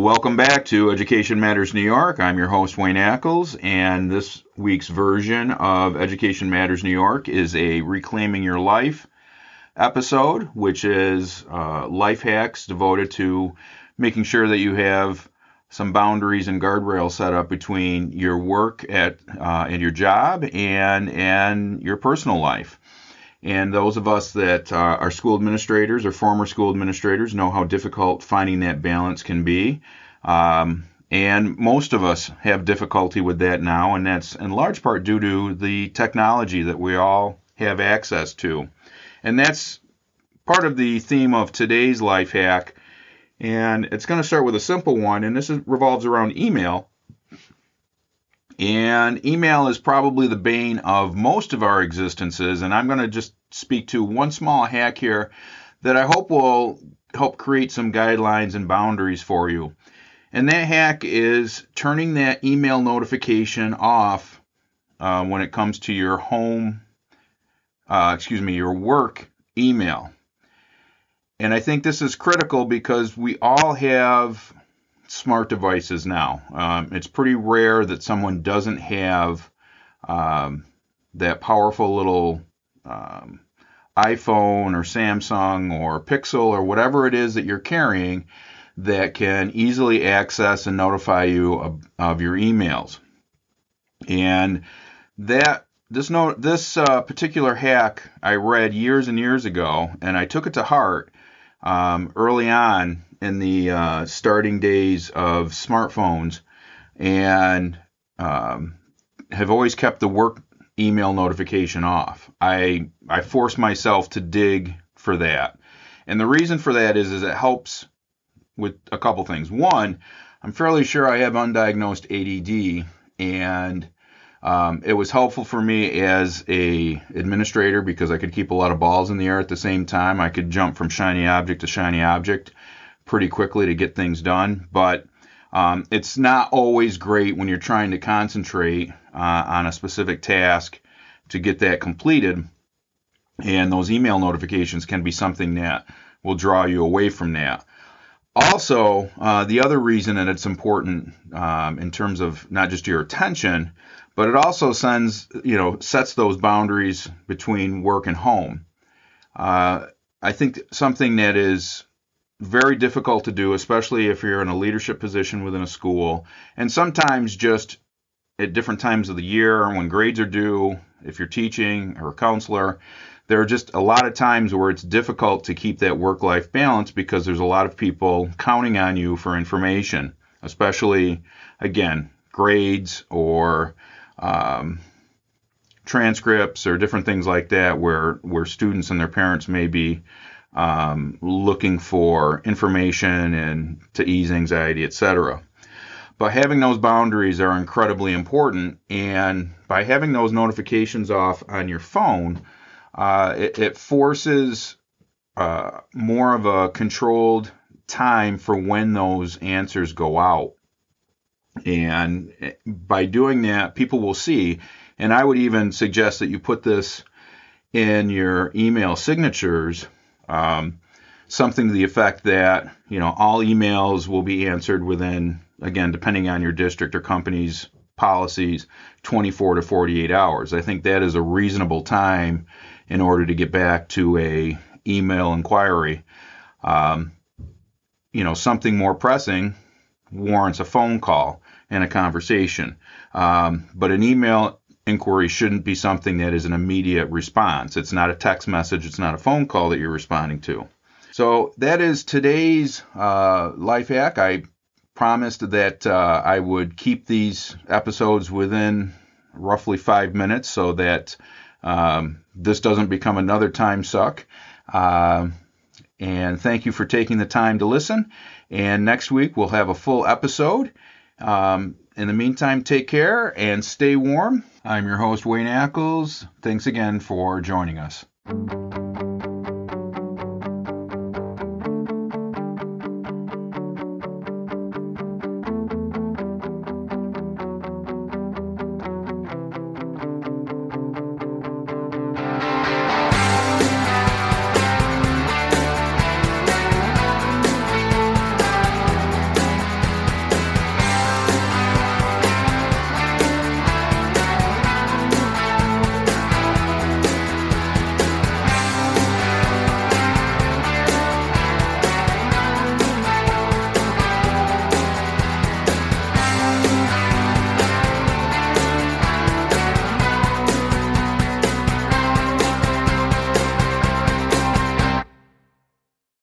Welcome back to Education Matters New York. I'm your host, Wayne Ackles, and this week's version of Education Matters New York is a Reclaiming Your Life episode, which is uh, life hacks devoted to making sure that you have some boundaries and guardrails set up between your work at uh, and your job and and your personal life. And those of us that uh, are school administrators or former school administrators know how difficult finding that balance can be. Um, and most of us have difficulty with that now, and that's in large part due to the technology that we all have access to. And that's part of the theme of today's life hack. And it's going to start with a simple one, and this is, revolves around email. And email is probably the bane of most of our existences. And I'm going to just speak to one small hack here that I hope will help create some guidelines and boundaries for you. And that hack is turning that email notification off uh, when it comes to your home, uh, excuse me, your work email. And I think this is critical because we all have smart devices now. Um, it's pretty rare that someone doesn't have um, that powerful little um, iPhone or Samsung or Pixel or whatever it is that you're carrying that can easily access and notify you of, of your emails. And that this note this uh, particular hack I read years and years ago, and I took it to heart um, early on in the uh, starting days of smartphones and um, have always kept the work email notification off. I I force myself to dig for that. And the reason for that is is it helps with a couple things. One, I'm fairly sure I have undiagnosed ADD and um, it was helpful for me as a administrator because I could keep a lot of balls in the air at the same time. I could jump from shiny object to shiny object pretty quickly to get things done. But um, it's not always great when you're trying to concentrate uh, on a specific task to get that completed. And those email notifications can be something that will draw you away from that. Also, uh, the other reason that it's important um, in terms of not just your attention, but it also sends, you know, sets those boundaries between work and home. Uh, I think something that is very difficult to do, especially if you're in a leadership position within a school, and sometimes just at different times of the year when grades are due, if you're teaching or a counselor, there are just a lot of times where it's difficult to keep that work life balance because there's a lot of people counting on you for information, especially, again, grades or um, transcripts or different things like that where where students and their parents may be um, looking for information and to ease anxiety, etc. But having those boundaries are incredibly important, and by having those notifications off on your phone, uh, it, it, forces uh, more of a controlled time for when those answers go out. And by doing that, people will see. And I would even suggest that you put this in your email signatures, um, something to the effect that you know all emails will be answered within, again, depending on your district or company's policies, 24 to 48 hours. I think that is a reasonable time in order to get back to a email inquiry. Um, you know, something more pressing warrants a phone call and a conversation. Um, but an email inquiry shouldn't be something that is an immediate response. It's not a text message, it's not a phone call that you're responding to. So that is today's uh, life hack. I promised that uh, I would keep these episodes within roughly five minutes so that um, this doesn't become another time suck. Uh, and thank you for taking the time to listen. And next week we'll have a full episode. Um, in the meantime, take care and stay warm. I'm your host, Wayne Ackles. Thanks again for joining us.